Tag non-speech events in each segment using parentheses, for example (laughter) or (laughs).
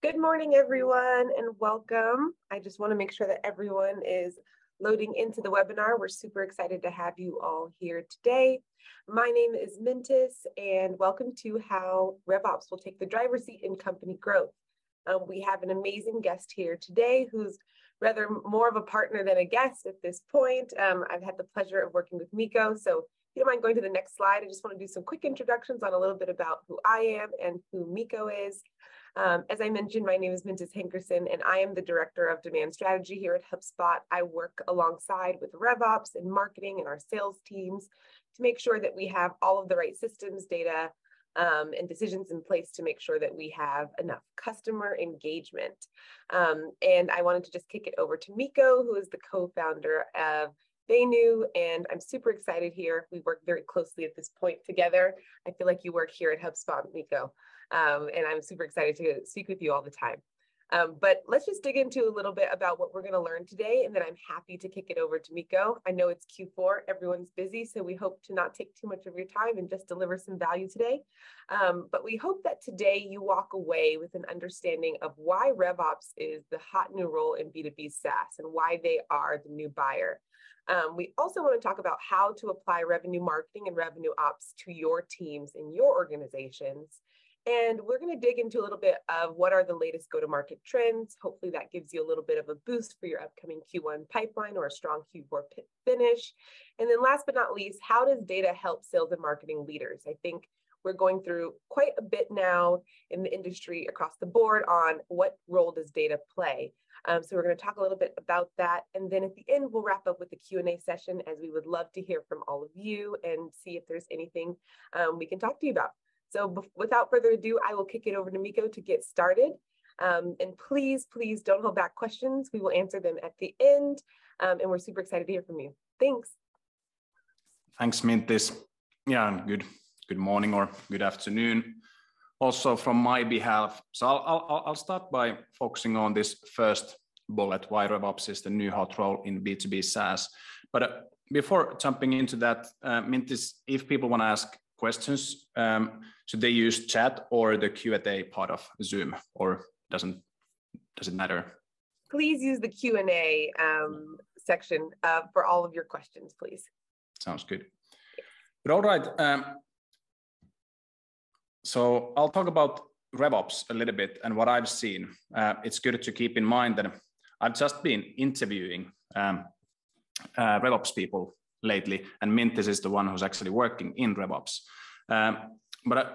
Good morning, everyone, and welcome. I just want to make sure that everyone is loading into the webinar. We're super excited to have you all here today. My name is Mintis, and welcome to How RevOps will take the driver's seat in company growth. Um, we have an amazing guest here today who's rather more of a partner than a guest at this point. Um, I've had the pleasure of working with Mikko, so if you don't mind going to the next slide, I just want to do some quick introductions on a little bit about who I am and who Mikko is. Um, as I mentioned, my name is Mintis Hankerson, and I am the Director of Demand Strategy here at HubSpot. I work alongside with RevOps and marketing and our sales teams to make sure that we have all of the right systems, data, um, and decisions in place to make sure that we have enough customer engagement. Um, and I wanted to just kick it over to Mikko, who is the co-founder of Vainu, and I'm super excited here. We work very closely at this point together. I feel like you work here at HubSpot, Mikko um, and I'm super excited to speak with you all the time. Um, but let's just dig into a little bit about what we're going to learn today, and then I'm happy to kick it over to Mikko. I know it's Q4, everyone's busy, so we hope to not take too much of your time and just deliver some value today. Um, but we hope that today you walk away with an understanding of why RevOps is the hot new role in B2B SaaS and why they are the new buyer. Um, we also want to talk about how to apply revenue marketing and revenue ops to your teams in your organizations and we're going to dig into a little bit of what are the latest go to market trends. Hopefully, that gives you a little bit of a boost for your upcoming Q1 pipeline or a strong Q4 finish. And then, last but not least, how does data help sales and marketing leaders? I think we're going through quite a bit now in the industry across the board on what role does data play. Um, so we're going to talk a little bit about that, and then at the end we'll wrap up with the Q and A session, as we would love to hear from all of you and see if there's anything um, we can talk to you about. So without further ado, I will kick it over to Mikko to get started. Um, and please, please don't hold back questions. We will answer them at the end. Um, and we're super excited to hear from you. Thanks. Thanks, Mintis. Yeah, good, good morning or good afternoon. Also from my behalf, so I'll, I'll, I'll start by focusing on this first bullet, why RevOps is the new hot role in B2B SaaS. But uh, before jumping into that, uh, Mintis, if people want to ask questions, um, should they use chat or the Q&A part of Zoom, or doesn't does it matter? Please use the Q&A um, section uh, for all of your questions, please. Sounds good. But all right, um, so I'll talk about RevOps a little bit and what I've seen. Uh, it's good to keep in mind that I've just been interviewing um, uh, RevOps people lately, and Mintis is the one who's actually working in RevOps. Um, but uh,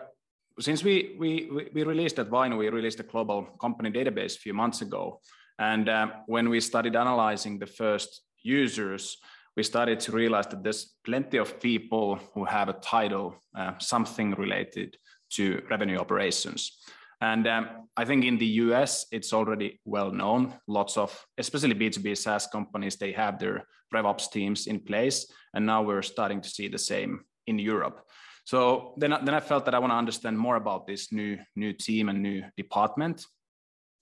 since we, we, we released at Vainu, we released a global company database a few months ago. And um, when we started analyzing the first users, we started to realize that there's plenty of people who have a title, uh, something related to revenue operations. And um, I think in the US, it's already well known. Lots of, especially B2B SaaS companies, they have their RevOps teams in place. And now we're starting to see the same in Europe. So then, then I felt that I want to understand more about this new, new team and new department.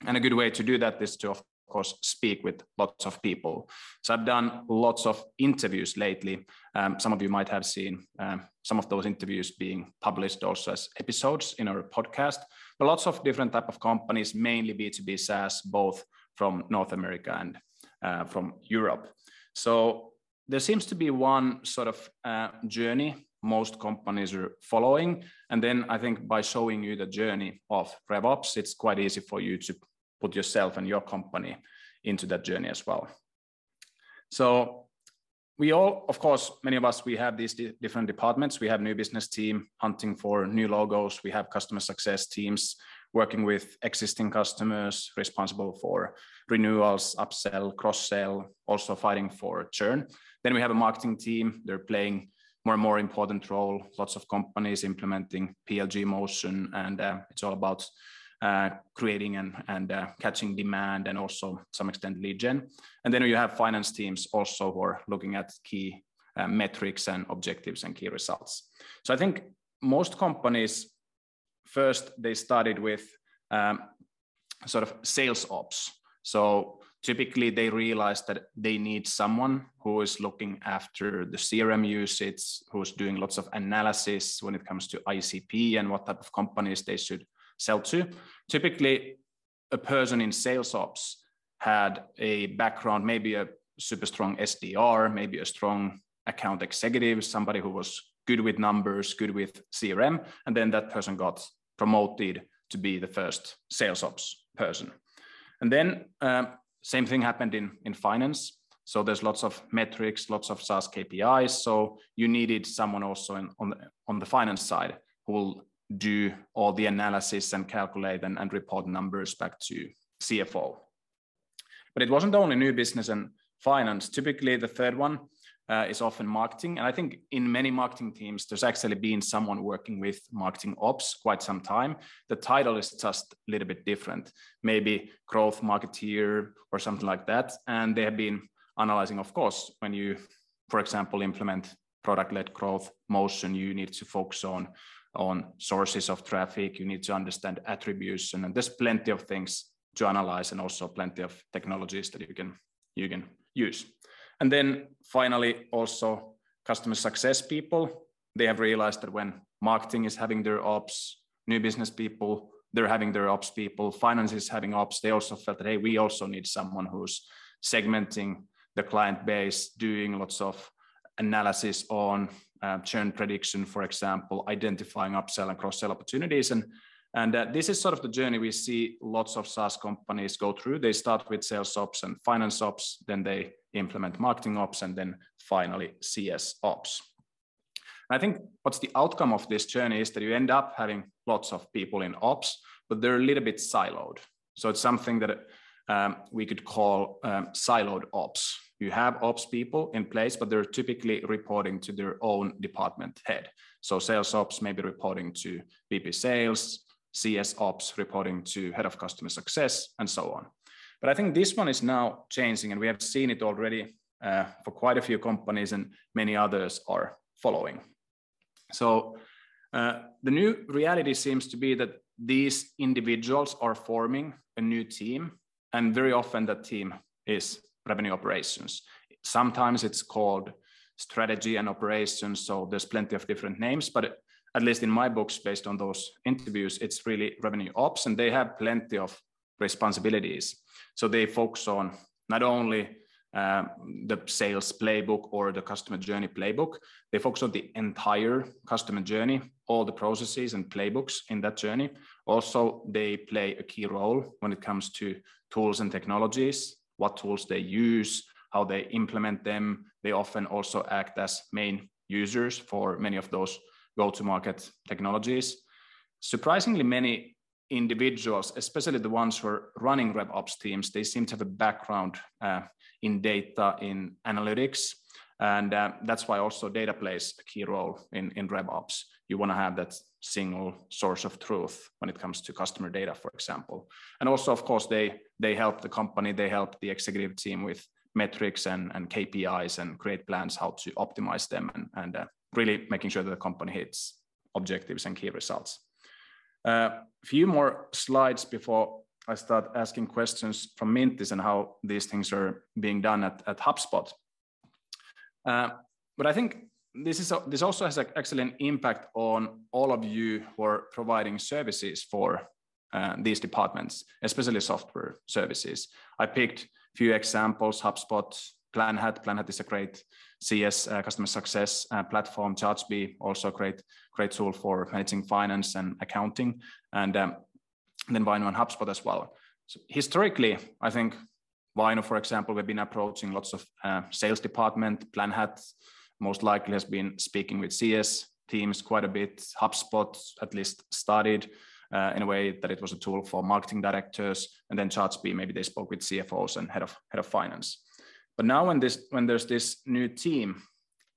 And a good way to do that is to, of course, speak with lots of people. So I've done lots of interviews lately. Um, some of you might have seen um, some of those interviews being published also as episodes in our podcast but lots of different type of companies, mainly B2B SaaS, both from North America and uh, from Europe. So there seems to be one sort of uh, journey most companies are following. And then I think by showing you the journey of RevOps, it's quite easy for you to put yourself and your company into that journey as well. So we all, of course, many of us, we have these different departments. We have new business team hunting for new logos. We have customer success teams working with existing customers, responsible for renewals, upsell, cross sell, also fighting for churn. Then we have a marketing team. They're playing more and more important role. Lots of companies implementing PLG motion, and uh, it's all about uh, creating and, and uh, catching demand and also some extent lead gen. And then you have finance teams also who are looking at key uh, metrics and objectives and key results. So I think most companies first they started with um, sort of sales ops. So typically they realize that they need someone who is looking after the CRM usage, who's doing lots of analysis when it comes to ICP and what type of companies they should sell to. Typically, a person in sales ops had a background, maybe a super strong SDR, maybe a strong account executive, somebody who was good with numbers, good with CRM, and then that person got promoted to be the first sales ops person. And then uh, same thing happened in, in finance. So there's lots of metrics, lots of SaaS KPIs. So you needed someone also in, on, the, on the finance side who will do all the analysis and calculate and, and report numbers back to CFO. But it wasn't only new business and finance. Typically, the third one uh, is often marketing. And I think in many marketing teams, there's actually been someone working with marketing ops quite some time. The title is just a little bit different, maybe growth marketeer or something like that. And they have been analyzing, of course, when you, for example, implement product-led growth motion, you need to focus on on sources of traffic. You need to understand attribution, and there's plenty of things to analyze, and also plenty of technologies that you can you can use. And then finally, also customer success people, they have realized that when marketing is having their ops, new business people, they're having their ops people, finance is having ops, they also felt that, hey, we also need someone who's segmenting the client base, doing lots of analysis on uh, churn prediction, for example, identifying upsell and cross-sell opportunities. And, and uh, this is sort of the journey we see lots of SaaS companies go through. They start with sales ops and finance ops, then they implement marketing ops, and then finally CS ops. I think what's the outcome of this journey is that you end up having lots of people in ops, but they're a little bit siloed. So it's something that um, we could call um, siloed ops. You have ops people in place, but they're typically reporting to their own department head. So sales ops may be reporting to VP sales, CS ops reporting to head of customer success, and so on. But I think this one is now changing, and we have seen it already uh, for quite a few companies, and many others are following. So uh, the new reality seems to be that these individuals are forming a new team, and very often that team is revenue operations. Sometimes it's called strategy and operations, so there's plenty of different names, but at least in my books, based on those interviews, it's really revenue ops, and they have plenty of responsibilities. So they focus on not only uh, the sales playbook or the customer journey playbook, they focus on the entire customer journey, all the processes and playbooks in that journey. Also, they play a key role when it comes to tools and technologies, what tools they use, how they implement them. They often also act as main users for many of those go-to-market technologies. Surprisingly, many individuals, especially the ones who are running RevOps teams, they seem to have a background uh, in data, in analytics. And uh, that's why also data plays a key role in, in RevOps. You want to have that single source of truth when it comes to customer data, for example. And also, of course, they, they help the company, they help the executive team with metrics and, and KPIs and create plans how to optimize them and, and uh, really making sure that the company hits objectives and key results. A few more slides before I start asking questions from Mintis and how these things are being done at, at HubSpot. Uh, but I think this is a, this also has an excellent impact on all of you who are providing services for uh, these departments, especially software services. I picked a few examples: HubSpot, PlanHat. PlanHat is a great CS uh, customer success uh, platform. Chargebee also a great great tool for managing finance and accounting, and um, then Vainu and HubSpot as well. So historically, I think Vainu, for example, we've been approaching lots of uh, sales department. PlanHat most likely has been speaking with CS teams quite a bit. HubSpot at least started uh, in a way that it was a tool for marketing directors, and then Chargebee maybe they spoke with CFOs and head of head of finance. But now when this when there's this new team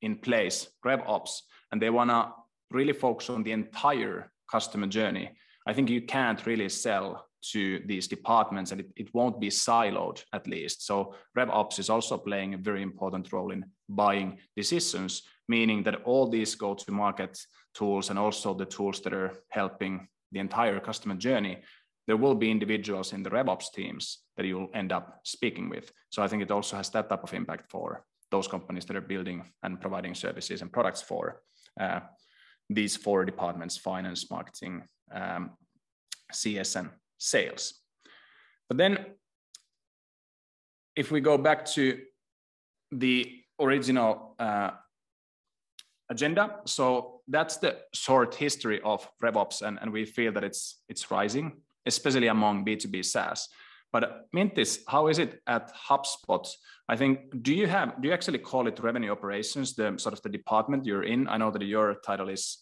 in place, RevOps, and they wanna really focus on the entire customer journey, I think you can't really sell to these departments and it, it won't be siloed at least. So RevOps is also playing a very important role in buying decisions, meaning that all these go to market tools and also the tools that are helping the entire customer journey there will be individuals in the RevOps teams that you'll end up speaking with. So I think it also has that type of impact for those companies that are building and providing services and products for uh, these four departments, finance, marketing, um, CS, and sales. but then if we go back to the original uh, agenda, so that's the short history of RevOps, and, and we feel that it's it's rising, especially among B2B SaaS. But Mintis, how is it at HubSpot? I think do you have do you actually call it revenue operations, the sort of the department you're in? I know that your title is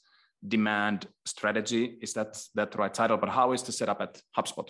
demand strategy. Is that that right title? But how is the setup at HubSpot?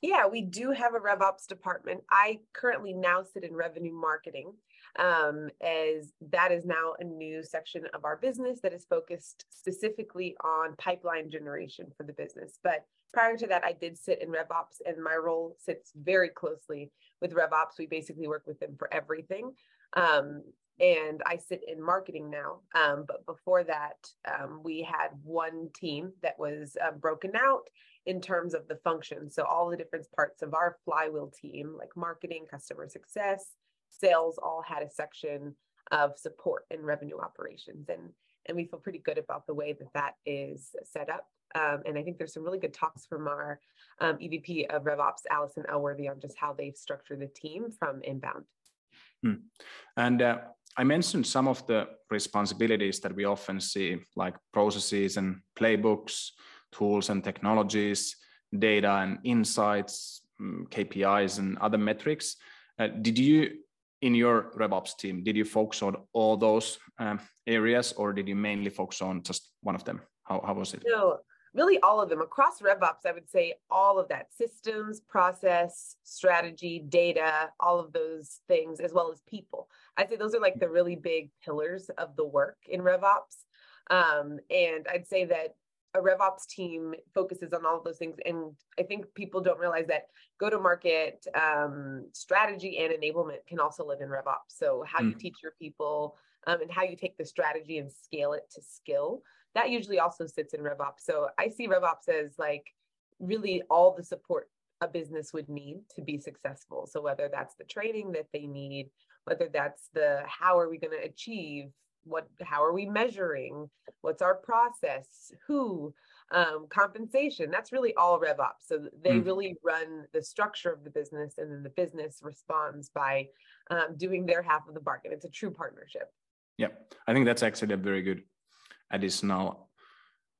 Yeah, we do have a RevOps department. I currently now sit in revenue marketing, um, as that is now a new section of our business that is focused specifically on pipeline generation for the business. But prior to that, I did sit in RevOps, and my role sits very closely with RevOps. We basically work with them for everything. Um, and I sit in marketing now. Um, but before that, um, we had one team that was uh, broken out in terms of the function. So all the different parts of our flywheel team, like marketing, customer success, sales, all had a section of support and revenue operations. And and we feel pretty good about the way that that is set up. Um, and I think there's some really good talks from our um, EVP of RevOps, Allison Elworthy, on just how they've structured the team from inbound. Hmm. And uh, I mentioned some of the responsibilities that we often see, like processes and playbooks, tools and technologies, data and insights, mm, KPIs and other metrics. Uh, did you, in your RevOps team, did you focus on all those um, areas or did you mainly focus on just one of them? How, how was it? No, really all of them. Across RevOps, I would say all of that systems, process, strategy, data, all of those things, as well as people. I'd say those are like the really big pillars of the work in RevOps. Um, and I'd say that a RevOps team focuses on all of those things. And I think people don't realize that go to market um, strategy and enablement can also live in RevOps. So, how mm. you teach your people um, and how you take the strategy and scale it to skill, that usually also sits in RevOps. So, I see RevOps as like really all the support a business would need to be successful. So, whether that's the training that they need, whether that's the how are we going to achieve what how are we measuring? What's our process? Who? Um, compensation that's really all revops so they mm. really run the structure of the business and then the business responds by um, doing their half of the bargain. It's a true partnership. Yeah i think that's actually a very good additional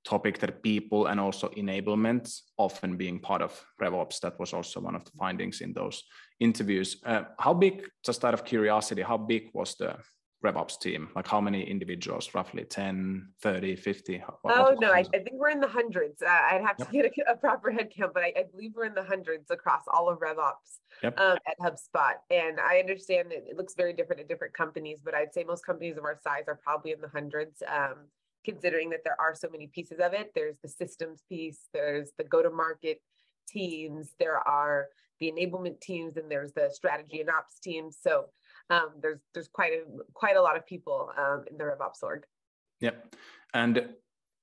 topic that people and also enablement often being part of RevOps. That was also one of the findings in those interviews. Uh, how big, just out of curiosity, how big was the RevOps team? Like how many individuals, roughly 10, 30, 50? What, oh, what no, I, I, think we're in the hundreds. Uh, I'd have to yep. get a, a, proper head count, but I, I, believe we're in the hundreds across all of RevOps yep. um, at HubSpot. And I understand that it looks very different at different companies, but I'd say most companies of our size are probably in the hundreds. Um, considering that there are so many pieces of it there's the systems piece there's the go to market teams there are the enablement teams and there's the strategy and ops teams so um, there's there's quite a quite a lot of people um, in the RevOps org. Yep, and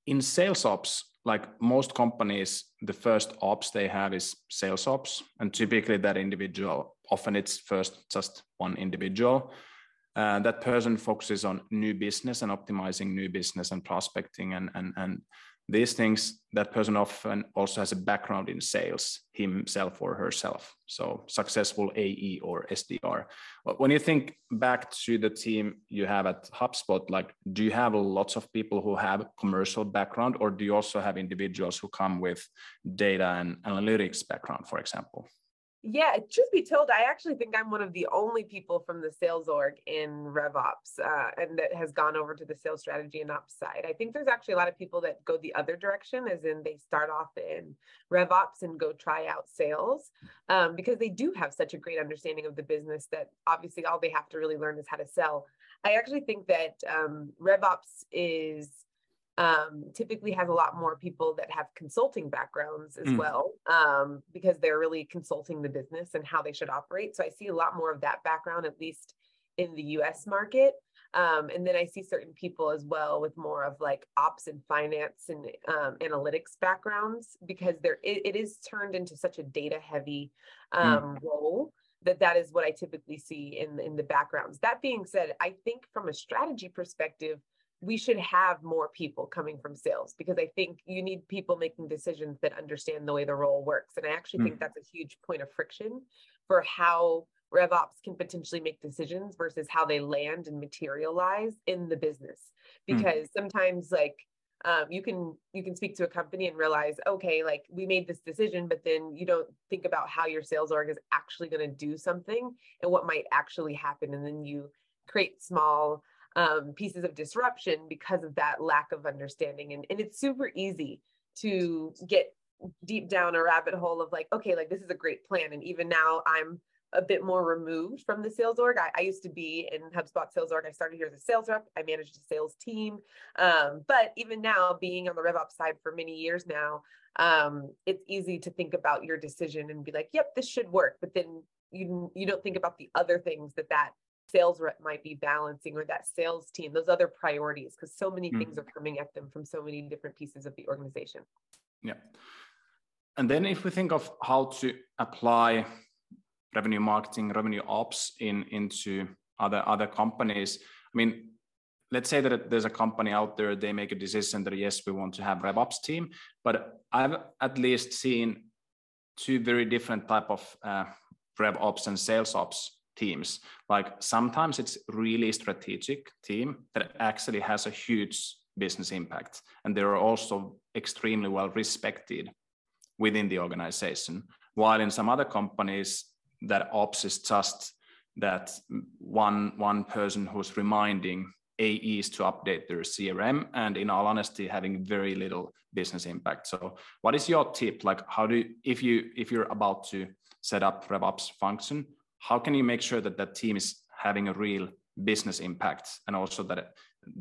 in sales ops, like most companies, the first ops they have is sales ops, and typically that individual, often it's first just one individual. Uh, that person focuses on new business and optimizing new business and prospecting and and and these things that person often also has a background in sales himself or herself. So successful ae or sdr when you think back to the team you have at hubspot like do you have lots of people who have commercial background or do you also have individuals who come with data and analytics background for example yeah, truth be told, I actually think I'm one of the only people from the sales org in RevOps uh, and that has gone over to the sales strategy and ops side. I think there's actually a lot of people that go the other direction, as in they start off in RevOps and go try out sales um, because they do have such a great understanding of the business that obviously all they have to really learn is how to sell. I actually think that um, RevOps is um, typically has a lot more people that have consulting backgrounds as mm. well um, because they're really consulting the business and how they should operate. So I see a lot more of that background, at least in the US market. Um, and then I see certain people as well with more of like ops and finance and um, analytics backgrounds because there it, it is turned into such a data heavy mm. um, mm. role that that is what I typically see in in the backgrounds. That being said, I think from a strategy perspective, we should have more people coming from sales because I think you need people making decisions that understand the way the role works. And I actually mm. think that's a huge point of friction for how RevOps can potentially make decisions versus how they land and materialize in the business. Hmm. Because mm. sometimes like um, you can you can speak to a company and realize okay like we made this decision but then you don't think about how your sales org is actually going to do something and what might actually happen and then you create small um, pieces of disruption because of that lack of understanding and, and it's super easy to get deep down a rabbit hole of like okay like this is a great plan and even now i'm a bit more removed from the sales org. I, I, used to be in HubSpot sales org. I started here as a sales rep. I managed a sales team. Um, but even now, being on the RevOps side for many years now, um, it's easy to think about your decision and be like, "Yep, this should work." But then you you don't think about the other things that that sales rep might be balancing or that sales team, those other priorities, because so many mm. things are coming at them from so many different pieces of the organization. Yeah. And then if we think of how to apply revenue marketing, revenue ops in into other other companies. I mean, let's say that there's a company out there, they make a decision that yes, we want to have RevOps team, but I've at least seen two very different type of uh, RevOps and sales ops teams. Like sometimes it's really strategic team that actually has a huge business impact, and they're also extremely well respected within the organization. While in some other companies, that ops is just that one one person who's reminding AEs to update their CRM, and in all honesty, having very little business impact. So, what is your tip? Like, how do if you if you're about to set up RevOps function, how can you make sure that that team is having a real business impact, and also that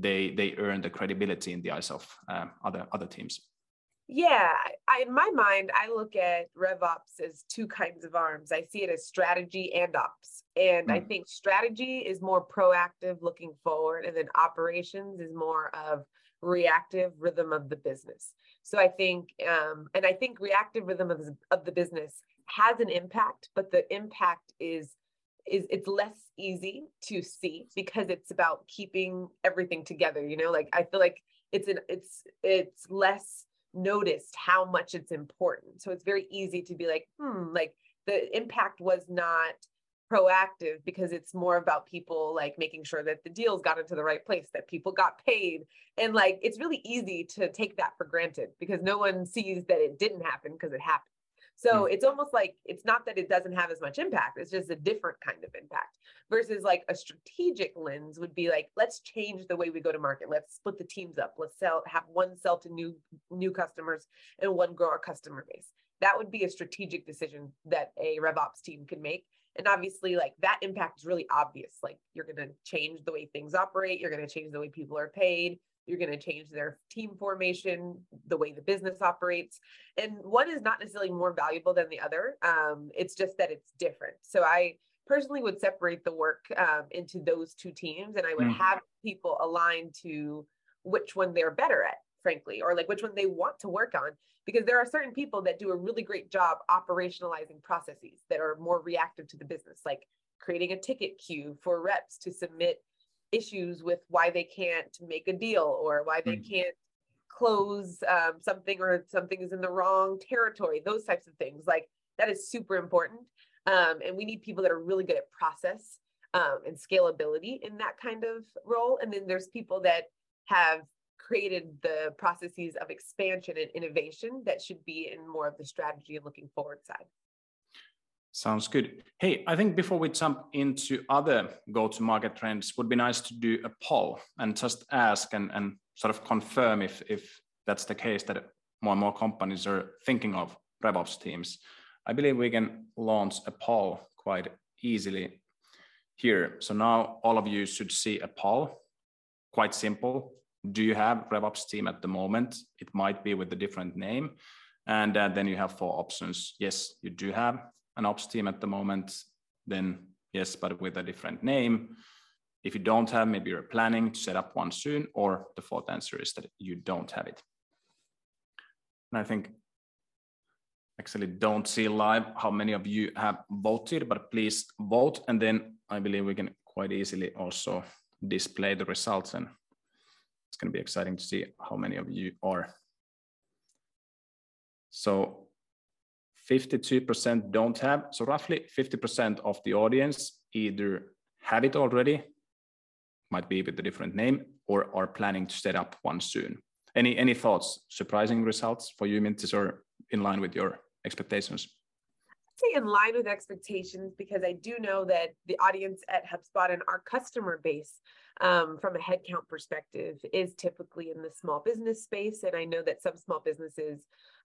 they they earn the credibility in the eyes of um, other other teams? Yeah, I, in my mind, I look at RevOps as two kinds of arms. I see it as strategy and ops. And mm. I think strategy is more proactive, looking forward, and then operations is more of reactive rhythm of the business. So I think, um, and I think reactive rhythm of, of the business has an impact, but the impact is is it's less easy to see because it's about keeping everything together. You know, like I feel like it's an it's it's less noticed how much it's important. So it's very easy to be like, hmm, like the impact was not proactive because it's more about people like making sure that the deals got into the right place, that people got paid. And like it's really easy to take that for granted because no one sees that it didn't happen because it happened. So mm. it's almost like it's not that it doesn't have as much impact, it's just a different kind of impact versus like a strategic lens would be like let's change the way we go to market. Let's split the teams up. Let's sell have one sell to new new customers and one grow our customer base. That would be a strategic decision that a RevOps team can make. And obviously, like that impact is really obvious. Like you're going to change the way things operate, you're going to change the way people are paid, you're going to change their team formation, the way the business operates. And one is not necessarily more valuable than the other. Um, it's just that it's different. So I personally would separate the work um, into those two teams and I would mm. have people aligned to which one they're better at, frankly, or like which one they want to work on. Because there are certain people that do a really great job operationalizing processes that are more reactive to the business, like creating a ticket queue for reps to submit issues with why they can't make a deal or why they mm. can't close um, something or something is in the wrong territory those types of things like that is super important. Um, and we need people that are really good at process um, and scalability in that kind of role. And then there's people that have created the processes of expansion and innovation that should be in more of the strategy and looking forward side Sounds good. Hey, I think before we jump into other go-to-market trends, would be nice to do a poll and just ask and, and sort of confirm if, if that's the case that more and more companies are thinking of RevOps teams. I believe we can launch a poll quite easily here. So now all of you should see a poll. Quite simple. Do you have RevOps team at the moment? It might be with a different name. And uh, then you have four options. Yes, you do have an ops team at the moment, then yes, but with a different name. If you don't have, maybe you're planning to set up one soon, or the fourth answer is that you don't have it. And I think actually don't see live how many of you have voted, but please vote. And then I believe we can quite easily also display the results and it's going to be exciting to see how many of you are. So 52% don't have. So roughly 50% of the audience either have it already, might be with a different name, or are planning to set up one soon. Any any thoughts? Surprising results for you, Mintis, or in line with your expectations? Say in line with expectations because I do know that the audience at HubSpot and our customer base um, from a headcount perspective is typically in the small business space. And I know that some small businesses,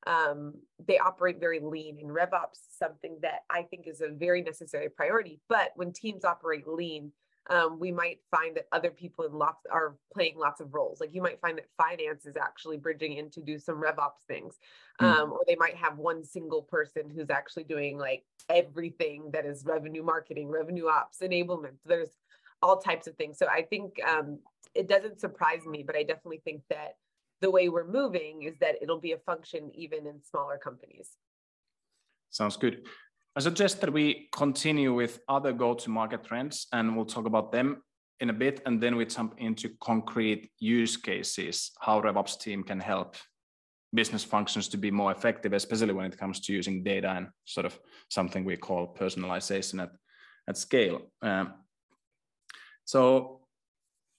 um, they operate very lean and RevOps is something that I think is a very necessary priority. But when teams operate lean, um, we might find that other people in lots are playing lots of roles. Like you might find that finance is actually bridging in to do some RevOps things, hmm. um, mm. or they might have one single person who's actually doing like everything that is revenue marketing, revenue ops, enablement. There's all types of things. So I think um, it doesn't surprise me, but I definitely think that the way we're moving is that it'll be a function even in smaller companies. Sounds good. I suggest that we continue with other go-to-market trends, and we'll talk about them in a bit, and then we jump into concrete use cases, how RevOps team can help business functions to be more effective, especially when it comes to using data and sort of something we call personalization at, at scale. Um, so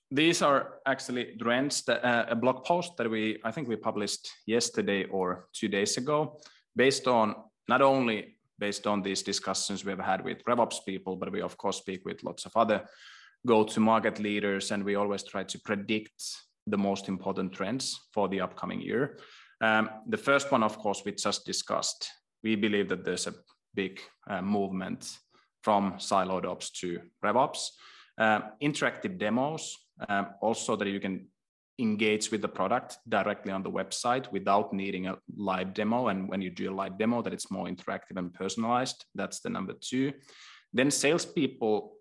these are actually trends that uh, a blog post that we I think we published yesterday or two days ago, based on not only based on these discussions we've had with RevOps people, but we of course speak with lots of other go-to-market leaders, and we always try to predict the most important trends for the upcoming year. Um, the first one, of course, we just discussed. We believe that there's a big uh, movement from siloed ops to RevOps. Um, interactive demos, um, also that you can engage with the product directly on the website without needing a live demo. And when you do a live demo, that it's more interactive and personalized. That's the number two. Then salespeople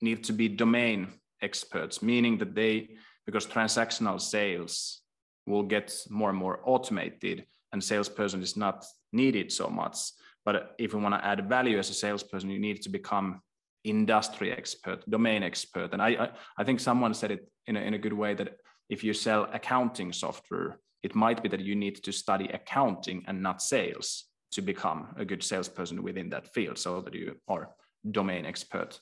need to be domain experts, meaning that they, because transactional sales will get more and more automated and salesperson is not needed so much. But if you want to add value as a salesperson, you need to become industry expert, domain expert. And I, I, I think someone said it in a, in a good way that if you sell accounting software, it might be that you need to study accounting and not sales to become a good salesperson within that field so that you are domain expert.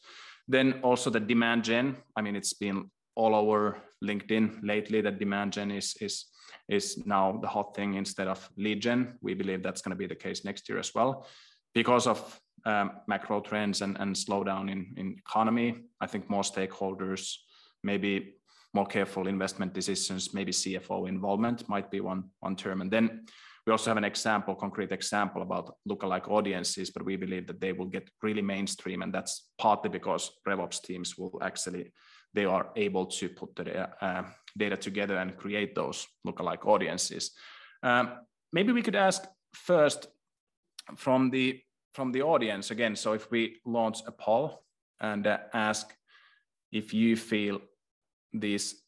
Then also the demand gen. I mean, it's been all over LinkedIn lately that demand gen is, is, is now the hot thing instead of lead gen. We believe that's going to be the case next year as well because of um, macro trends and, and slowdown in, in economy, I think more stakeholders, maybe more careful investment decisions, maybe CFO involvement might be one, one term. And then we also have an example, concrete example about lookalike audiences, but we believe that they will get really mainstream. And that's partly because RevOps teams will actually, they are able to put the uh, data together and create those lookalike audiences. Um, maybe we could ask first from the from the audience again. So if we launch a poll and uh, ask if you feel these,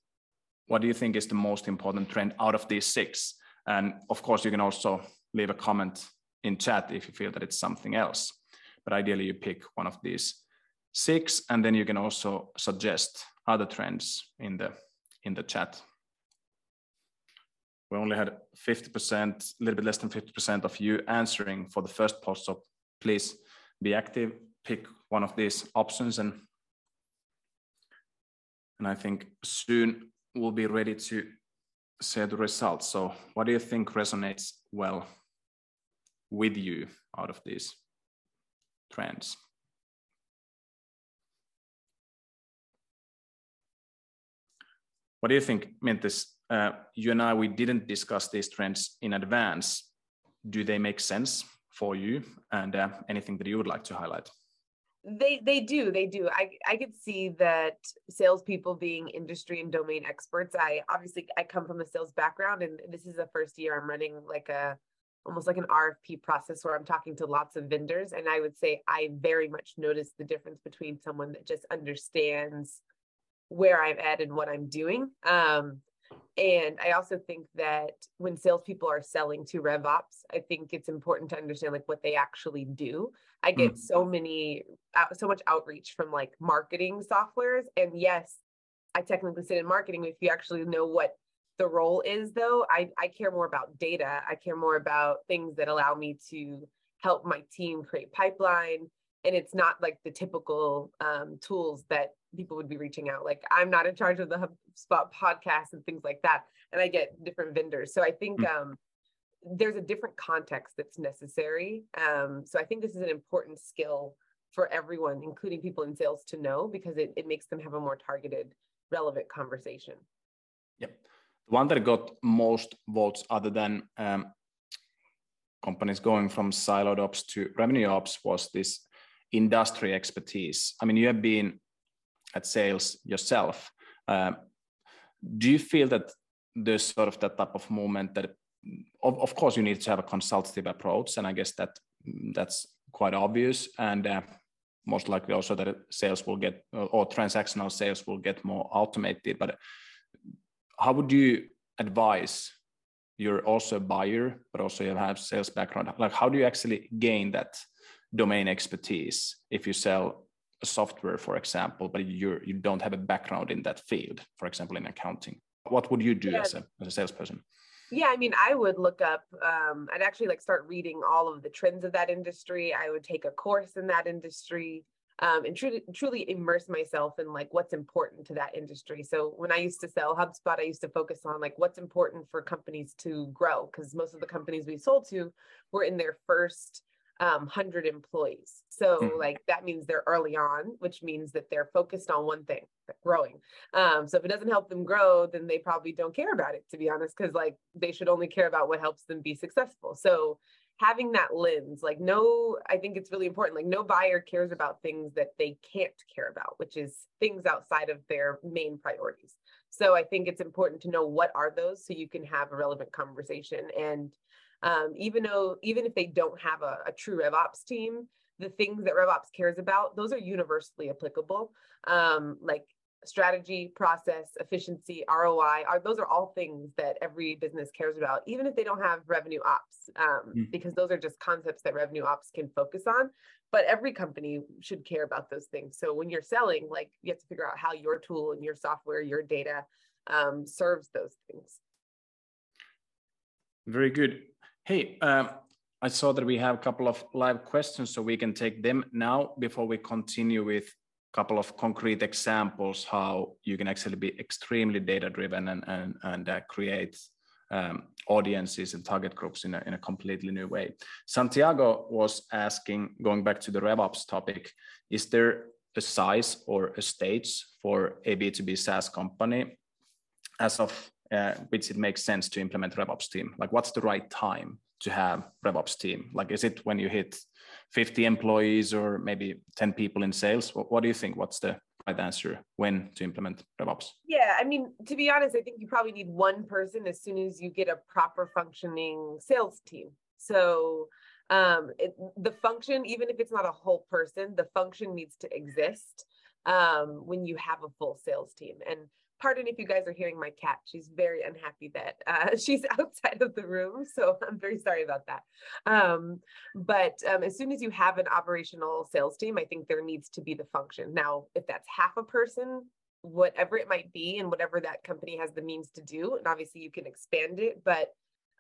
what do you think is the most important trend out of these six? And of course, you can also leave a comment in chat if you feel that it's something else. But ideally, you pick one of these six, and then you can also suggest other trends in the in the chat. We only had 50%, a little bit less than 50% of you answering for the first post. So please be active, pick one of these options and and I think soon we'll be ready to share the results. So what do you think resonates well with you out of these trends? What do you think, Mintis? Uh, you and I, we didn't discuss these trends in advance. Do they make sense for you and uh, anything that you would like to highlight? They they do they do. I I could see that salespeople being industry and domain experts. I obviously I come from a sales background, and this is the first year I'm running like a almost like an RFP process where I'm talking to lots of vendors, and I would say I very much notice the difference between someone that just understands where I'm at and what I'm doing. Um, and I also think that when salespeople are selling to RevOps, I think it's important to understand like what they actually do. I get mm. so many, so much outreach from like marketing softwares, and yes, I technically sit in marketing. If you actually know what the role is though I, I care more about data i care more about things that allow me to help my team create pipeline and it's not like the typical um, tools that people would be reaching out like i'm not in charge of the hubspot podcast and things like that and i get different vendors so i think mm. um, there's a different context that's necessary um, so i think this is an important skill for everyone including people in sales to know because it, it makes them have a more targeted relevant conversation yep the one that got most votes other than um, companies going from siloed ops to revenue ops was this industry expertise. I mean, you have been at sales yourself. Uh, do you feel that there's sort of that type of moment that, of, of course, you need to have a consultative approach, and I guess that that's quite obvious, and uh, most likely also that sales will get or transactional sales will get more automated. But how would you advise? You're also a buyer, but also you have sales background. Like, how do you actually gain that domain expertise if you sell a software, for example, but you you don't have a background in that field, for example, in accounting? What would you do yeah. as, a, as a salesperson? Yeah, I mean, I would look up, um, I'd actually like start reading all of the trends of that industry. I would take a course in that industry um, and truly, truly immerse myself in like what's important to that industry. So when I used to sell HubSpot, I used to focus on like what's important for companies to grow because most of the companies we sold to were in their first um, 100 employees. So, mm. like, that means they're early on, which means that they're focused on one thing growing. Um, so, if it doesn't help them grow, then they probably don't care about it, to be honest, because like they should only care about what helps them be successful. So, having that lens, like, no, I think it's really important. Like, no buyer cares about things that they can't care about, which is things outside of their main priorities. So, I think it's important to know what are those so you can have a relevant conversation and um, even though even if they don't have a, a, true RevOps team, the things that RevOps cares about, those are universally applicable. Um, like strategy, process, efficiency, ROI, are those are all things that every business cares about, even if they don't have revenue ops, um, mm. because those are just concepts that revenue ops can focus on. But every company should care about those things. So when you're selling, like you have to figure out how your tool and your software, your data um, serves those things. Very good. Hey, um, I saw that we have a couple of live questions, so we can take them now before we continue with a couple of concrete examples how you can actually be extremely data driven and, and, and uh, create um, audiences and target groups in a, in a completely new way. Santiago was asking, going back to the RevOps topic, is there a size or a stage for a B2B SaaS company as of uh, which it makes sense to implement RevOps team? Like, what's the right time to have RevOps team? Like, is it when you hit 50 employees or maybe 10 people in sales? What, what do you think? What's the right answer when to implement RevOps? Yeah, I mean, to be honest, I think you probably need one person as soon as you get a proper functioning sales team. So um, it, the function, even if it's not a whole person, the function needs to exist um, when you have a full sales team. And pardon if you guys are hearing my cat. She's very unhappy that uh, (laughs) she's outside of the room. So I'm very sorry about that. Um, but um, as soon as you have an operational sales team, I think there needs to be the function. Now, if that's half a person, whatever it might be, and whatever that company has the means to do, and obviously you can expand it, but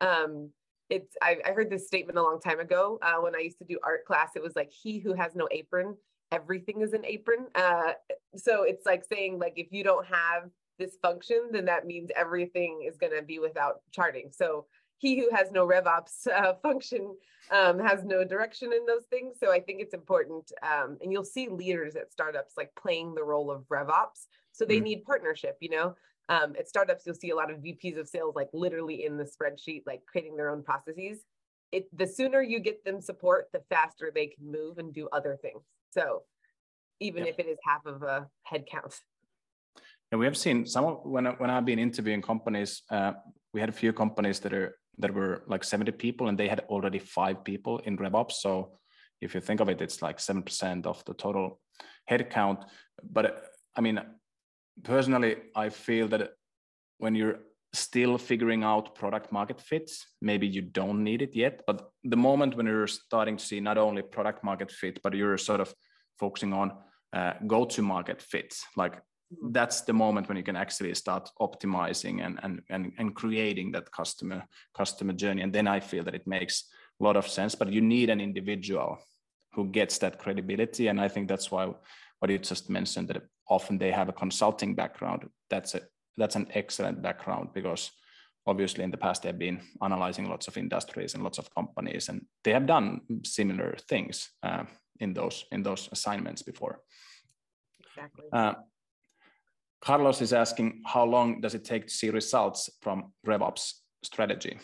um, it's I, I, heard this statement a long time ago uh, when I used to do art class. It was like he who has no apron everything is an apron. Uh, so it's like saying like if you don't have this function, then that means everything is going to be without charting. So he who has no RevOps (laughs) uh, function um, has no direction in those things. So I think it's important. Um, and you'll see leaders at startups like playing the role of RevOps. So they mm. need partnership, you know. Um, at startups, you'll see a lot of VPs of sales like literally in the spreadsheet, like creating their own processes. It the sooner you get them support, the faster they can move and do other things. So even yeah. if it is half of a head count. And we have seen some of when when I've been interviewing companies, uh, we had a few companies that are that were like 70 people and they had already five people in RevOps. So if you think of it, it's like 7% of the total headcount. But I mean, personally, I feel that when you're still figuring out product market fits, maybe you don't need it yet. But the moment when you're starting to see not only product market fit, but you're sort of focusing on uh, go to market fits, like. That's the moment when you can actually start optimizing and, and and and creating that customer customer journey. And then i feel that it makes a lot of sense but you need an individual who gets that credibility. And i think that's why what you just mentioned that often they have a consulting background. That's a that's an excellent background because obviously in the past they've been analyzing lots of industries and lots of companies and they have done similar things uh, in those in those assignments before. Exactly. Uh, carlos is asking how long does it take to see results from revops strategy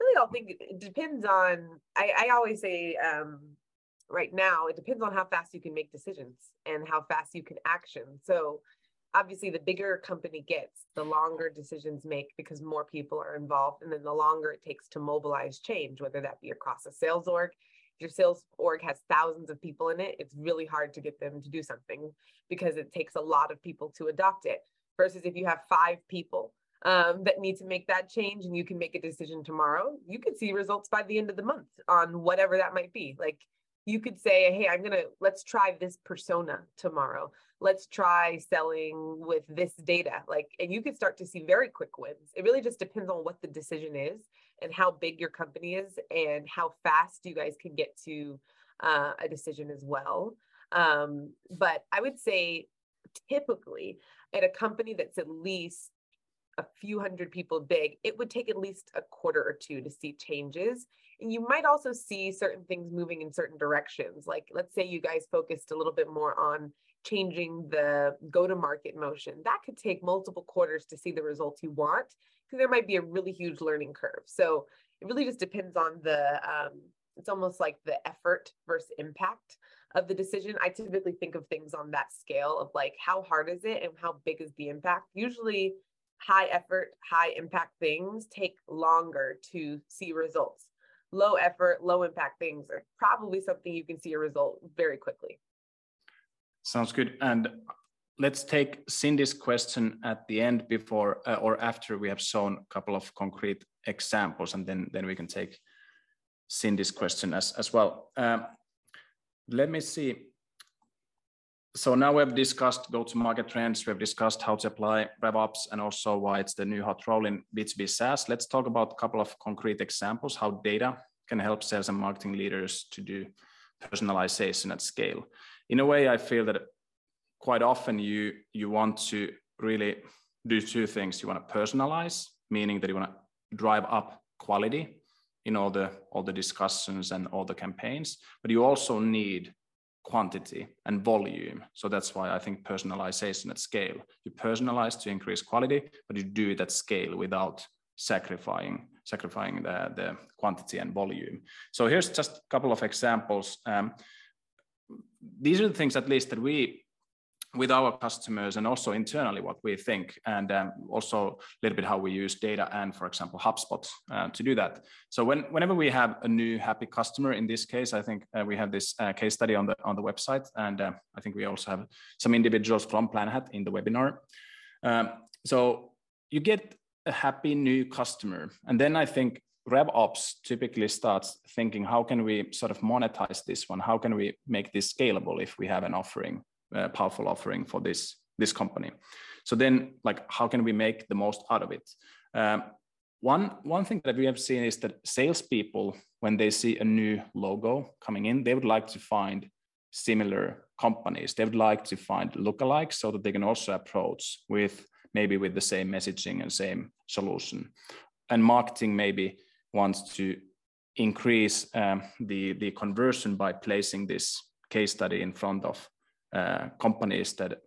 really i think it depends on i, I always say um, right now it depends on how fast you can make decisions and how fast you can action so obviously the bigger a company gets, the longer decisions make because more people are involved. And then the longer it takes to mobilize change, whether that be across a sales org. Your sales org has thousands of people in it, it's really hard to get them to do something because it takes a lot of people to adopt it. Versus if you have five people um, that need to make that change and you can make a decision tomorrow, you could see results by the end of the month on whatever that might be. Like you could say, hey, I'm going to, let's try this persona tomorrow. Let's try selling with this data. Like, and you could start to see very quick wins. It really just depends on what the decision is and how big your company is and how fast you guys can get to uh, a decision as well. Um, but I would say typically at a company that's at least a few hundred people big, it would take at least a quarter or two to see changes. And you might also see certain things moving in certain directions. Like, let's say you guys focused a little bit more on changing the go to market motion. That could take multiple quarters to see the results you want because there might be a really huge learning curve. So it really just depends on the, um, it's almost like the effort versus impact of the decision. I typically think of things on that scale of like, how hard is it and how big is the impact? Usually, high effort, high impact things take longer to see results. Low effort, low impact things are probably something you can see a result very quickly. Sounds good. And let's take Cindy's question at the end before uh, or after we have shown a couple of concrete examples, and then, then we can take Cindy's question as, as well. Um, let me see so now we've discussed go-to-market trends, we've discussed how to apply RevOps and also why it's the new hot role in B2B SaaS. Let's talk about a couple of concrete examples, how data can help sales and marketing leaders to do personalization at scale. In a way, I feel that quite often you, you want to really do two things. You want to personalize, meaning that you want to drive up quality in all the, all the discussions and all the campaigns, but you also need quantity and volume. So that's why I think personalization at scale. You personalize to increase quality, but you do it at scale without sacrificing sacrificing the, the quantity and volume. So here's just a couple of examples. Um, these are the things at least that we with our customers and also internally what we think and um, also a little bit how we use data and for example hubspot uh, to do that. So when, whenever we have a new happy customer in this case i think uh, we have this uh, case study on the on the website and uh, i think we also have some individuals from planhat in the webinar. Um, so you get a happy new customer and then i think RevOps typically starts thinking, how can we sort of monetize this one? How can we make this scalable if we have an offering uh, powerful offering for this this company. So then, like, how can we make the most out of it? Um, one one thing that we have seen is that salespeople, when they see a new logo coming in, they would like to find similar companies. They would like to find lookalikes so that they can also approach with maybe with the same messaging and same solution. And marketing maybe wants to increase um, the the conversion by placing this case study in front of uh, companies that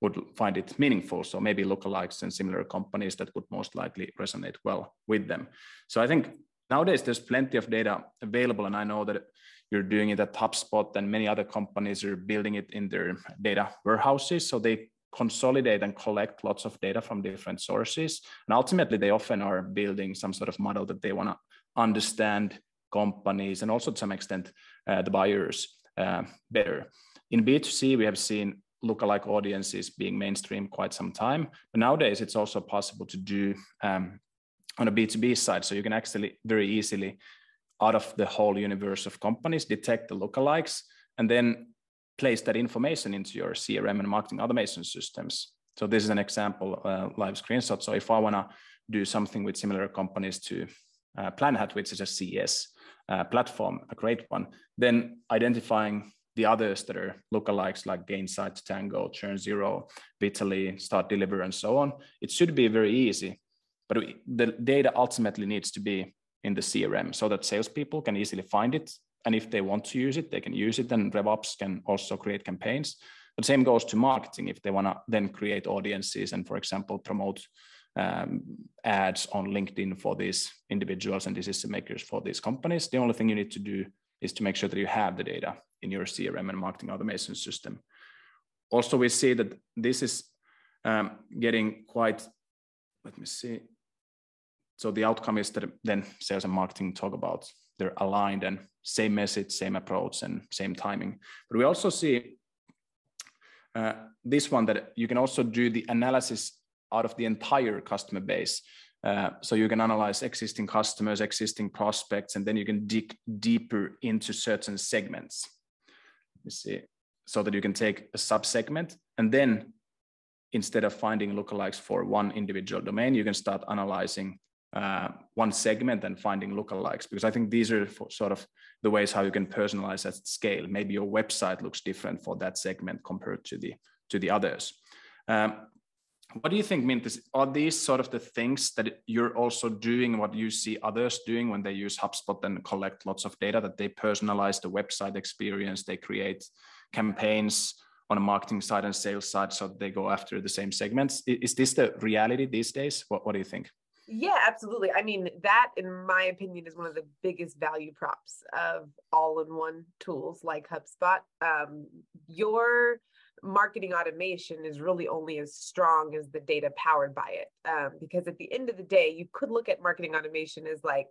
would find it meaningful. So maybe lookalikes and similar companies that would most likely resonate well with them. So I think nowadays there's plenty of data available, and I know that you're doing it at HubSpot, and many other companies are building it in their data warehouses. So they consolidate and collect lots of data from different sources, and ultimately they often are building some sort of model that they want to understand companies and also to some extent uh, the buyers uh, better. In B2C, we have seen lookalike audiences being mainstream quite some time, but nowadays it's also possible to do um, on a B2B side. So you can actually very easily, out of the whole universe of companies, detect the lookalikes and then place that information into your CRM and marketing automation systems. So this is an example, uh, live screenshot. So if I want to do something with similar companies to uh, Planhat, which is a CS uh, platform, a great one, then identifying the others that are lookalikes like Gainsight, Tango, Churn Zero, Vitally, Start Deliver, and so on, it should be very easy. But we, the data ultimately needs to be in the CRM so that salespeople can easily find it. And if they want to use it, they can use it. And RevOps can also create campaigns. The same goes to marketing if they want to then create audiences and, for example, promote um, ads on LinkedIn for these individuals and decision makers for these companies. The only thing you need to do is to make sure that you have the data in your CRM and marketing automation system. Also, we see that this is um, getting quite, let me see. So the outcome is that then sales and marketing talk about they're aligned and same message, same approach, and same timing. But we also see uh, this one that you can also do the analysis out of the entire customer base. Uh, so you can analyze existing customers, existing prospects, and then you can dig deeper into certain segments. You see, so that you can take a sub-segment and then instead of finding lookalikes for one individual domain, you can start analyzing uh, one segment and finding lookalikes because I think these are sort of the ways how you can personalize at scale. Maybe your website looks different for that segment compared to the to the others. Um, what do you think, Mintis? Are these sort of the things that you're also doing, what you see others doing when they use HubSpot and collect lots of data, that they personalize the website experience, they create campaigns on a marketing side and sales side so they go after the same segments? Is this the reality these days? What, what do you think? Yeah, absolutely. I mean, that, in my opinion, is one of the biggest value props of all in one tools like HubSpot. Um, your marketing automation is really only as strong as the data powered by it. Um, because at the end of the day, you could look at marketing automation as like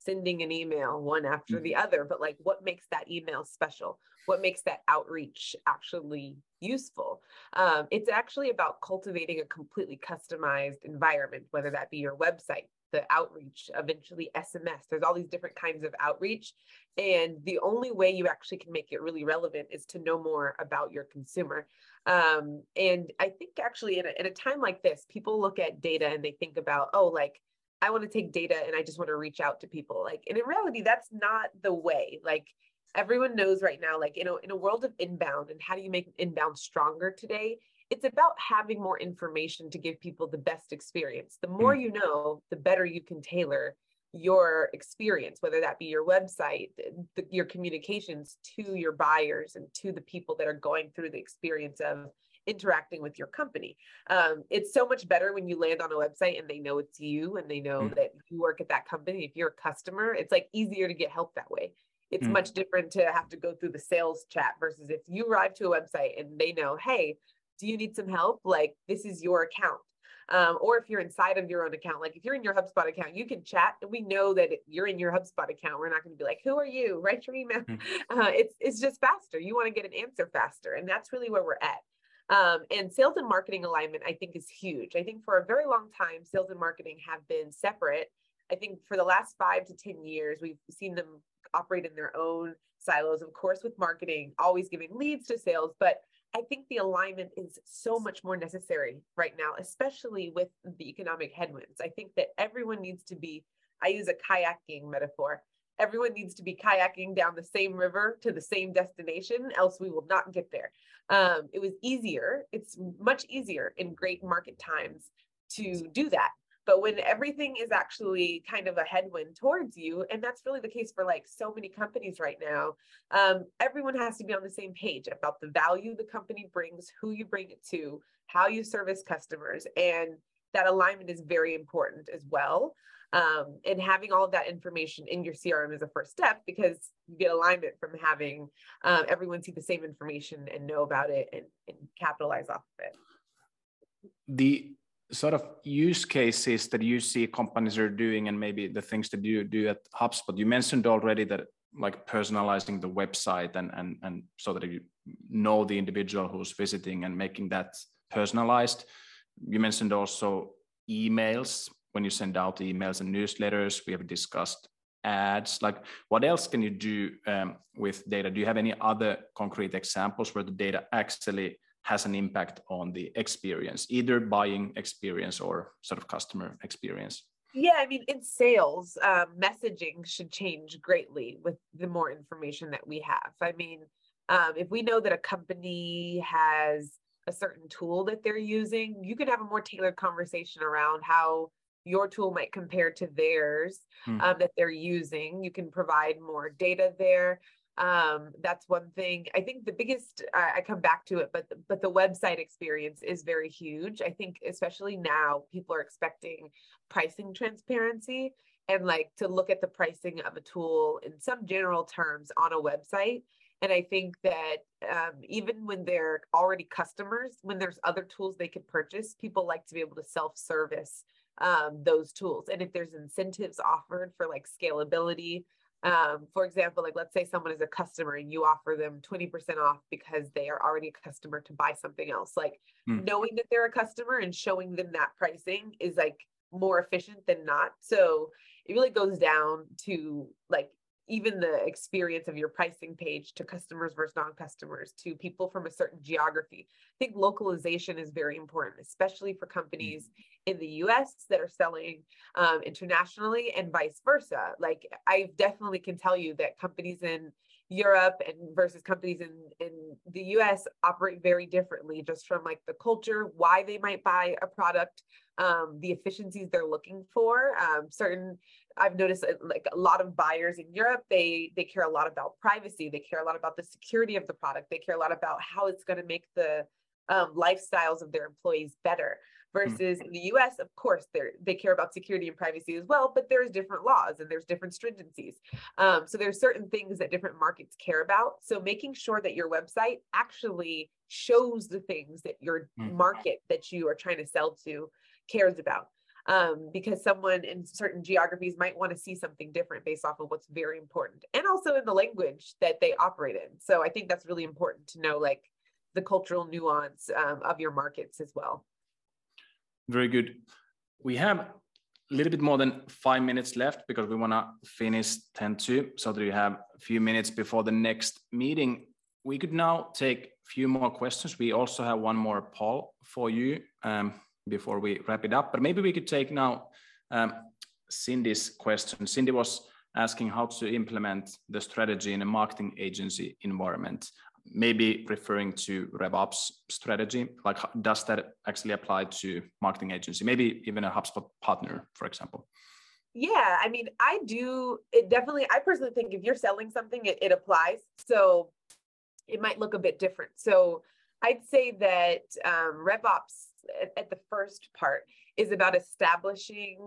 sending an email one after mm-hmm. the other, but like what makes that email special? What makes that outreach actually useful? Um, it's actually about cultivating a completely customized environment, whether that be your website, the outreach, eventually SMS. There's all these different kinds of outreach. And the only way you actually can make it really relevant is to know more about your consumer. Um, and I think actually in a, in a time like this, people look at data and they think about, oh, like, I want to take data and I just want to reach out to people. Like, and in reality, that's not the way. Like, everyone knows right now, like, you know, in a world of inbound and how do you make inbound stronger today? it's about having more information to give people the best experience. The more mm. you know, the better you can tailor your experience, whether that be your website, the, your communications to your buyers and to the people that are going through the experience of interacting with your company. Um, it's so much better when you land on a website and they know it's you and they know mm. that you work at that company. If you're a customer, it's like easier to get help that way. It's mm. much different to have to go through the sales chat versus if you arrive to a website and they know, hey, do you need some help? Like, this is your account. Um, or if you're inside of your own account, like if you're in your HubSpot account, you can chat. We know that you're in your HubSpot account. We're not going to be like, "Who are you?" Write your email. Mm-hmm. (laughs) Uh, it's it's just faster. You want to get an answer faster, and that's really where we're at. Um, and sales and marketing alignment, I think, is huge. I think for a very long time, sales and marketing have been separate. I think for the last five to ten years, we've seen them operate in their own silos. Of course, with marketing, always giving leads to sales, but I think the alignment is so much more necessary right now, especially with the economic headwinds. I think that everyone needs to be, I use a kayaking metaphor. Everyone needs to be kayaking down the same river to the same destination, else we will not get there. Um, it was easier, it's much easier in great market times to do that. But when everything is actually kind of a headwind towards you, and that's really the case for like so many companies right now, um, everyone has to be on the same page about the value the company brings, who you bring it to, how you service customers. And that alignment is very important as well. Um, and having all of that information in your CRM is a first step because you get alignment from having um, everyone see the same information and know about it and, and capitalize off of it. The sort of use cases that you see companies are doing and maybe the things that you do at HubSpot? You mentioned already that like personalizing the website and and and so that you know the individual who's visiting and making that personalized. You mentioned also emails when you send out emails and newsletters. We have discussed ads like what else can you do um, with data do you have any other concrete examples where the data actually has an impact on the experience either buying experience or sort of customer experience yeah i mean in sales um, messaging should change greatly with the more information that we have i mean um, if we know that a company has a certain tool that they're using you can have a more tailored conversation around how your tool might compare to theirs mm. um, that they're using. You can provide more data there. Um, that's one thing. I think the biggest, I, I come back to it, but but the website experience is very huge. I think especially now people are expecting pricing transparency and like to look at the pricing of a tool in some general terms on a website. And I think that um, even when they're already customers, when there's other tools they could purchase, people like to be able to self service um, those tools. And if there's incentives offered for like scalability, um, for example, like let's say someone is a customer and you offer them 20% off because they are already a customer to buy something else. Like mm. knowing that they're a customer and showing them that pricing is like more efficient than not. So it really goes down to like even the experience of your pricing page to customers versus non-customers to people from a certain geography. I think localization is very important, especially for companies in the US that are selling um, internationally and vice versa. Like I definitely can tell you that companies in Europe and versus companies in, in the US operate very differently just from like the culture, why they might buy a product, um, the efficiencies they're looking for. Um, certain I've noticed uh, like a lot of buyers in Europe, they they care a lot about privacy. They care a lot about the security of the product. They care a lot about how it's going to make the um, lifestyles of their employees better. Hmm. Versus mm. in the U.S., of course, they they care about security and privacy as well, but there's different laws and there's different stringencies. Um, so there's certain things that different markets care about. So making sure that your website actually shows the things that your mm. market that you are trying to sell to cares about um, because someone in certain geographies might want to see something different based off of what's very important and also in the language that they operate in. So I think that's really important to know like the cultural nuance um, of your markets as well. Very good. We have a little bit more than five minutes left because we want to finish 10 2 so that we have a few minutes before the next meeting. We could now take a few more questions. We also have one more poll for you. Um, before we wrap it up. But maybe we could take now um, Cindy's question. Cindy was asking how to implement the strategy in a marketing agency environment, maybe referring to RevOps strategy. Like, does that actually apply to marketing agency? Maybe even a HubSpot partner, for example. Yeah, I mean, I do. It definitely. I personally think if you're selling something, it, it applies. So it might look a bit different. So I'd say that um, RevOps at, the first part is about establishing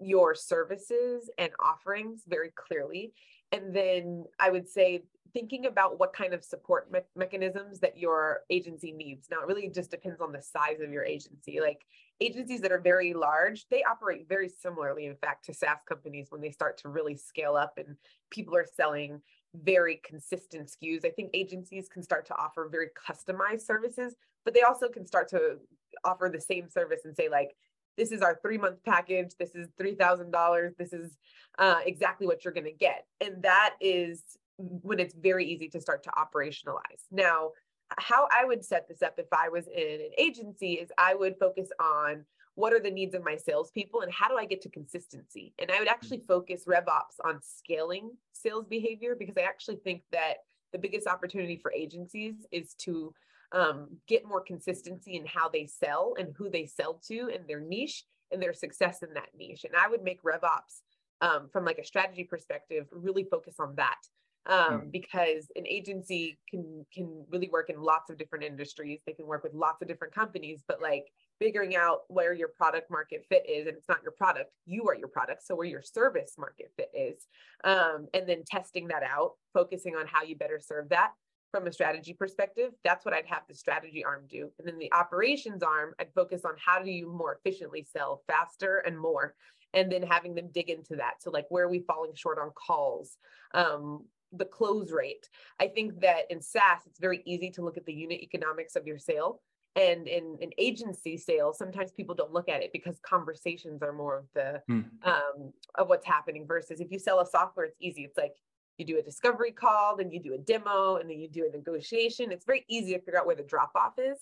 your services and offerings very clearly. And then I would say thinking about what kind of support me- mechanisms that your agency needs. Now, it really just depends on the size of your agency. Like agencies that are very large, they operate very similarly, in fact, to SaaS companies when they start to really scale up and people are selling very consistent SKUs. I think agencies can start to offer very customized services, but they also can start to offer the same service and say like this is our three month package this is $3000 this is uh, exactly what you're going to get and that is when it's very easy to start to operationalize now how i would set this up if i was in an agency is i would focus on what are the needs of my salespeople and how do I get to consistency? And I would actually mm. focus RevOps on scaling sales behavior because I actually think that the biggest opportunity for agencies is to um, get more consistency in how they sell and who they sell to and their niche and their success in that niche. And I would make RevOps um, from like a strategy perspective really focus on that um, mm. because an agency can can really work in lots of different industries. They can work with lots of different companies, but like figuring out where your product market fit is, and it's not your product, you are your product. So where your service market fit is, um, and then testing that out, focusing on how you better serve that from a strategy perspective, that's what I'd have the strategy arm do. And then the operations arm, I'd focus on how do you more efficiently sell faster and more, and then having them dig into that. So like where are we falling short on calls? Um, the close rate. I think that in SaaS, it's very easy to look at the unit economics of your sale And in an agency sales, sometimes people don't look at it because conversations are more of the mm. um, of what's happening versus if you sell a software, it's easy. It's like you do a discovery call, then you do a demo, and then you do a negotiation. It's very easy to figure out where the drop off is.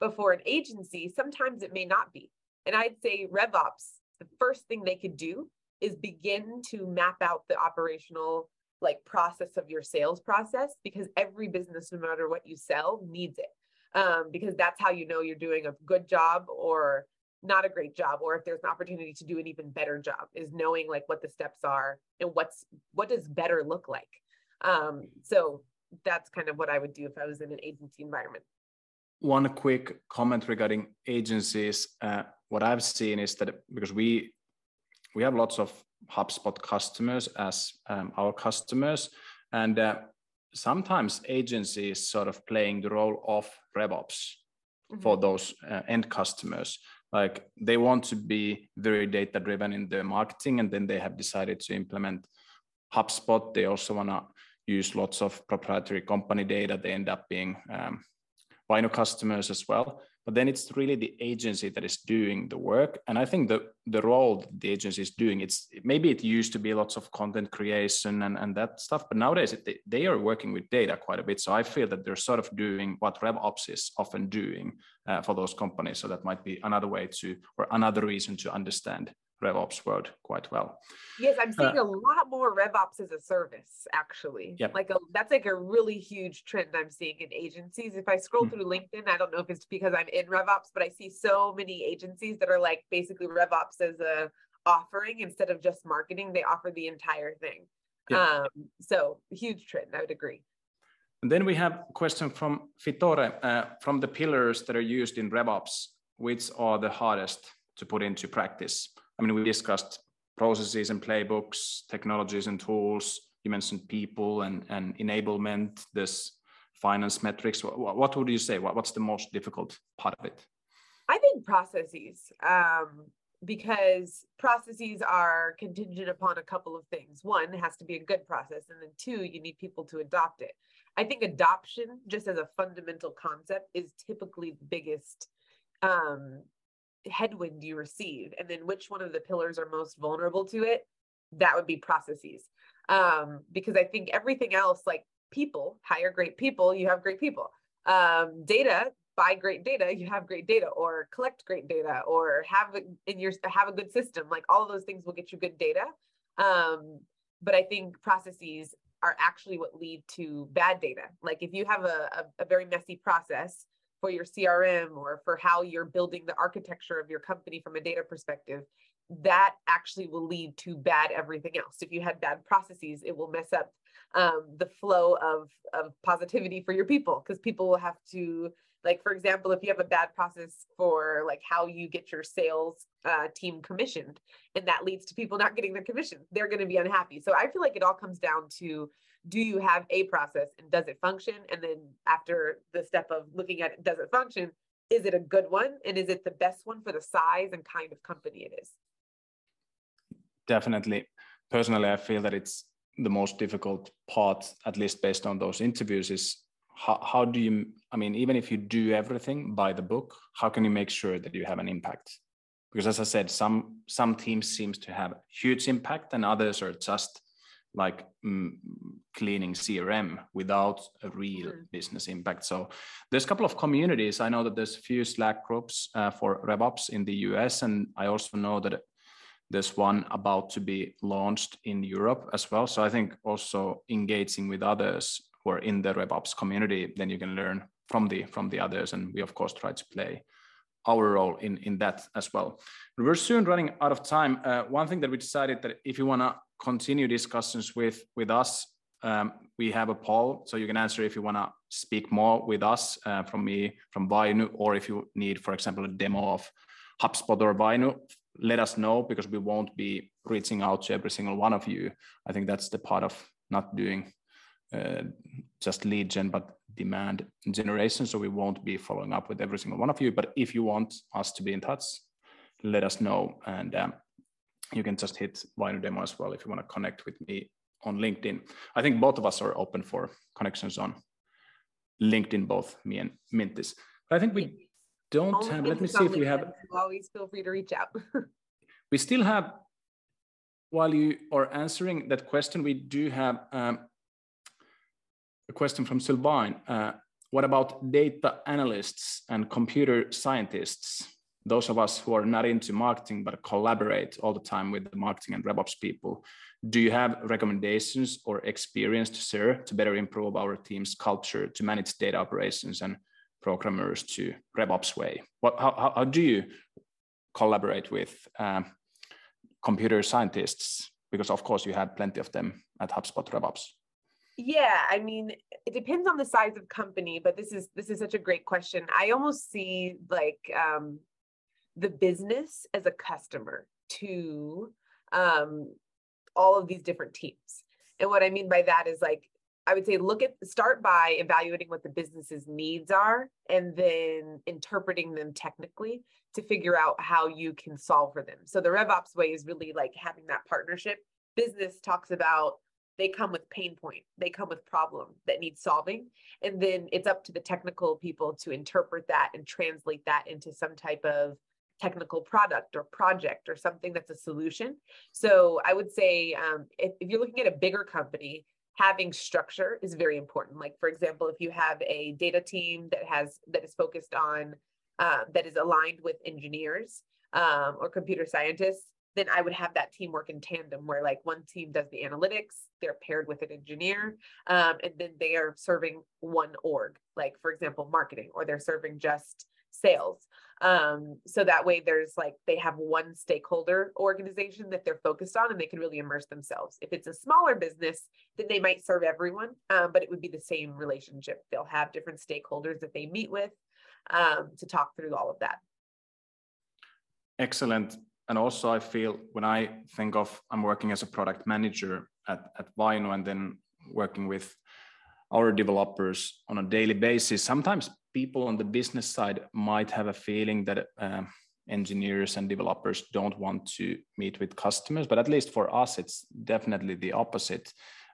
But for an agency, sometimes it may not be. And I'd say RevOps, the first thing they could do is begin to map out the operational like process of your sales process because every business no matter what you sell needs it um, because that's how you know you're doing a good job or not a great job or if there's an opportunity to do an even better job is knowing like what the steps are and what's what does better look like um, so that's kind of what i would do if i was in an agency environment one quick comment regarding agencies uh, what i've seen is that because we we have lots of HubSpot customers as um, our customers. And uh, sometimes agencies sort of playing the role of RevOps mm-hmm. for those uh, end customers. Like they want to be very data driven in their marketing, and then they have decided to implement HubSpot. They also want to use lots of proprietary company data. They end up being um, customers as well but then it's really the agency that is doing the work. And i think the the role the agency is doing it's maybe it used to be lots of content creation and, and that stuff but nowadays it, they are working with data quite a bit. So i feel that they're sort of doing what revops is often doing uh, for those companies. So that might be another way to or another reason to understand RevOps world quite well. Yes, I'm seeing uh, a lot more RevOps as a service, actually. Yep. Like a, that's like a really huge trend I'm seeing in agencies. If I scroll mm-hmm. through LinkedIn, I don't know if it's because I'm in RevOps, but I see so many agencies that are like basically RevOps as a offering instead of just marketing. They offer the entire thing. Yep. Um, so huge trend, I would agree. And then we have a question from Fitore. Uh, from the pillars that are used in RevOps, which are the hardest to put into practice? I mean, we discussed processes and playbooks, technologies and tools. You mentioned people and, and enablement, this finance metrics. What, what would you say? What, what's the most difficult part of it? I think processes, um, because processes are contingent upon a couple of things. One, has to be a good process. And then two, you need people to adopt it. I think adoption, just as a fundamental concept, is typically the biggest um, headwind you receive and then which one of the pillars are most vulnerable to it that would be processes. Um, because i think everything else like people hire great people you have great people. Um, data buy great data you have great data or collect great data or have in your have a good system like all those things will get you good data. Um, but i think processes are actually what lead to bad data. Like if you have a, a, a very messy process for your CRM or for how you're building the architecture of your company from a data perspective, that actually will lead to bad everything else. If you had bad processes, it will mess up um, the flow of, of positivity for your people because people will have to like for example if you have a bad process for like how you get your sales uh, team commissioned and that leads to people not getting their commission they're going to be unhappy so i feel like it all comes down to do you have a process and does it function? And then after the step of looking at it, does it function? Is it a good one? And is it the best one for the size and kind of company it is? Definitely. Personally, I feel that it's the most difficult part, at least based on those interviews, is how, how do you, I mean, even if you do everything by the book, how can you make sure that you have an impact? Because as I said, some some teams seems to have huge impact and others are just like mm, cleaning crm without a real mm-hmm. business impact. So there's a couple of communities. I know that there's a few slack groups uh, for revops in the us and i also know that there's one about to be launched in europe as well. So i think also engaging with others who are in the revops community then you can learn from the from the others and we of course try to play our role in in that as well. We're soon running out of time. Uh, one thing that we decided that if you want to continue discussions with with us, um, we have a poll, so you can answer if you want to speak more with us uh, from me from Vainu, or if you need, for example, a demo of HubSpot or Vainu, let us know because we won't be reaching out to every single one of you. I think that's the part of not doing uh, just lead gen, but demand generation. So we won't be following up with every single one of you. But if you want us to be in touch, let us know, and um, you can just hit Vainu demo as well if you want to connect with me on LinkedIn. I think both of us are open for connections on LinkedIn, both me and Mintis. But I think we don't have, let me see if we have. Always feel free to reach out. (laughs) we still have, while you are answering that question, we do have um, a question from Sylvain. Uh, what about data analysts and computer scientists? Those of us who are not into marketing but collaborate all the time with the marketing and RevOps people. Do you have recommendations or experience to share to better improve our team's culture to manage data operations and programmers to RevOps way? What, how, how do you collaborate with um, computer scientists? Because of course you had plenty of them at HubSpot RevOps. Yeah, I mean, it depends on the size of company, but this is this is such a great question. I almost see like um, the business as a customer to um, all of these different teams. And what I mean by that is like I would say look at start by evaluating what the business's needs are and then interpreting them technically to figure out how you can solve for them. So the RevOps way is really like having that partnership. Business talks about they come with pain point, they come with problem that needs solving. And then it's up to the technical people to interpret that and translate that into some type of technical product or project or something that's a solution. So I would say um, if, if you're looking at a bigger company, having structure is very important. Like for example, if you have a data team that has that is focused on uh, that is aligned with engineers um, or computer scientists, then I would have that team work in tandem where like one team does the analytics, they're paired with an engineer, um, and then they are serving one org, like for example, marketing, or they're serving just sales. Um, so that way there's like they have one stakeholder organization that they're focused on and they can really immerse themselves. If it's a smaller business, then they might serve everyone, um, but it would be the same relationship. They'll have different stakeholders that they meet with um, to talk through all of that. Excellent. And also I feel when I think of I'm working as a product manager at, at Vainu and then working with our developers on a daily basis, sometimes people on the business side might have a feeling that uh, engineers and developers don't want to meet with customers, but at least for us, it's definitely the opposite.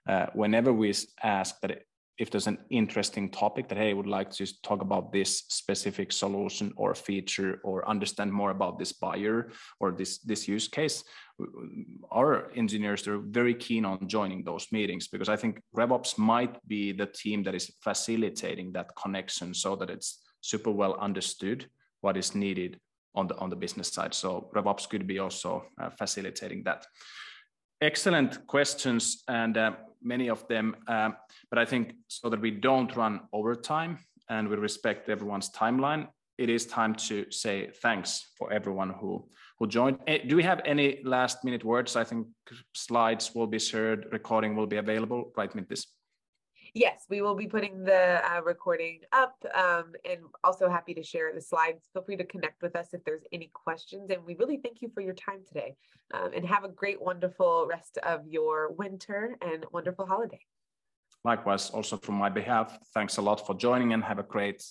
Uh, whenever we ask that if there's an interesting topic that hey would like to talk about this specific solution or feature or understand more about this buyer or this this use case our engineers are very keen on joining those meetings because i think revops might be the team that is facilitating that connection so that it's super well understood what is needed on the on the business side so revops could be also uh, facilitating that excellent questions and uh, many of them. Um, but I think so that we don't run overtime and we respect everyone's timeline, it is time to say thanks for everyone who who joined. Eh, do we have any last minute words? I think slides will be shared, recording will be available. Right, Mintis. Yes, we will be putting the uh, recording up um, and also happy to share the slides. Feel free to connect with us if there's any questions. And we really thank you for your time today um, and have a great, wonderful rest of your winter and wonderful holiday. Likewise, also from my behalf, thanks a lot for joining and have a great,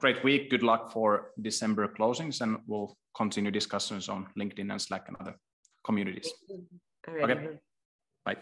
great week. Good luck for December closings and we'll continue discussions on LinkedIn and Slack and other communities. Okay, bye.